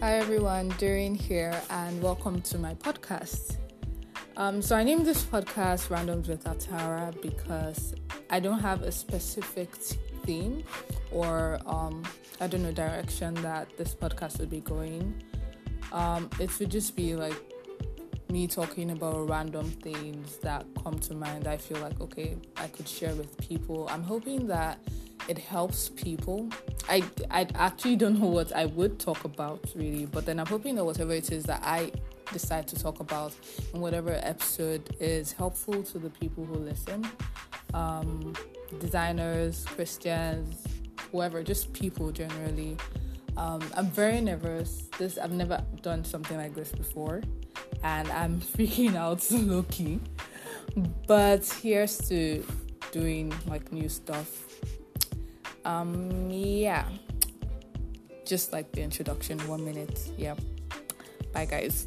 Hi everyone, Doreen here, and welcome to my podcast. Um, so I named this podcast Randoms with Atara because I don't have a specific theme or um, I don't know direction that this podcast would be going. Um, it would just be like me talking about random things that come to mind. I feel like okay, I could share with people. I'm hoping that it helps people. I I actually don't know what I would talk about really, but then I'm hoping that whatever it is that I decide to talk about in whatever episode is helpful to the people who listen. Um, designers, Christians, whoever, just people generally. Um, I'm very nervous. This I've never done something like this before, and I'm freaking out key. But here's to doing like new stuff. Um, yeah, just like the introduction, one minute. Yeah. Bye, guys.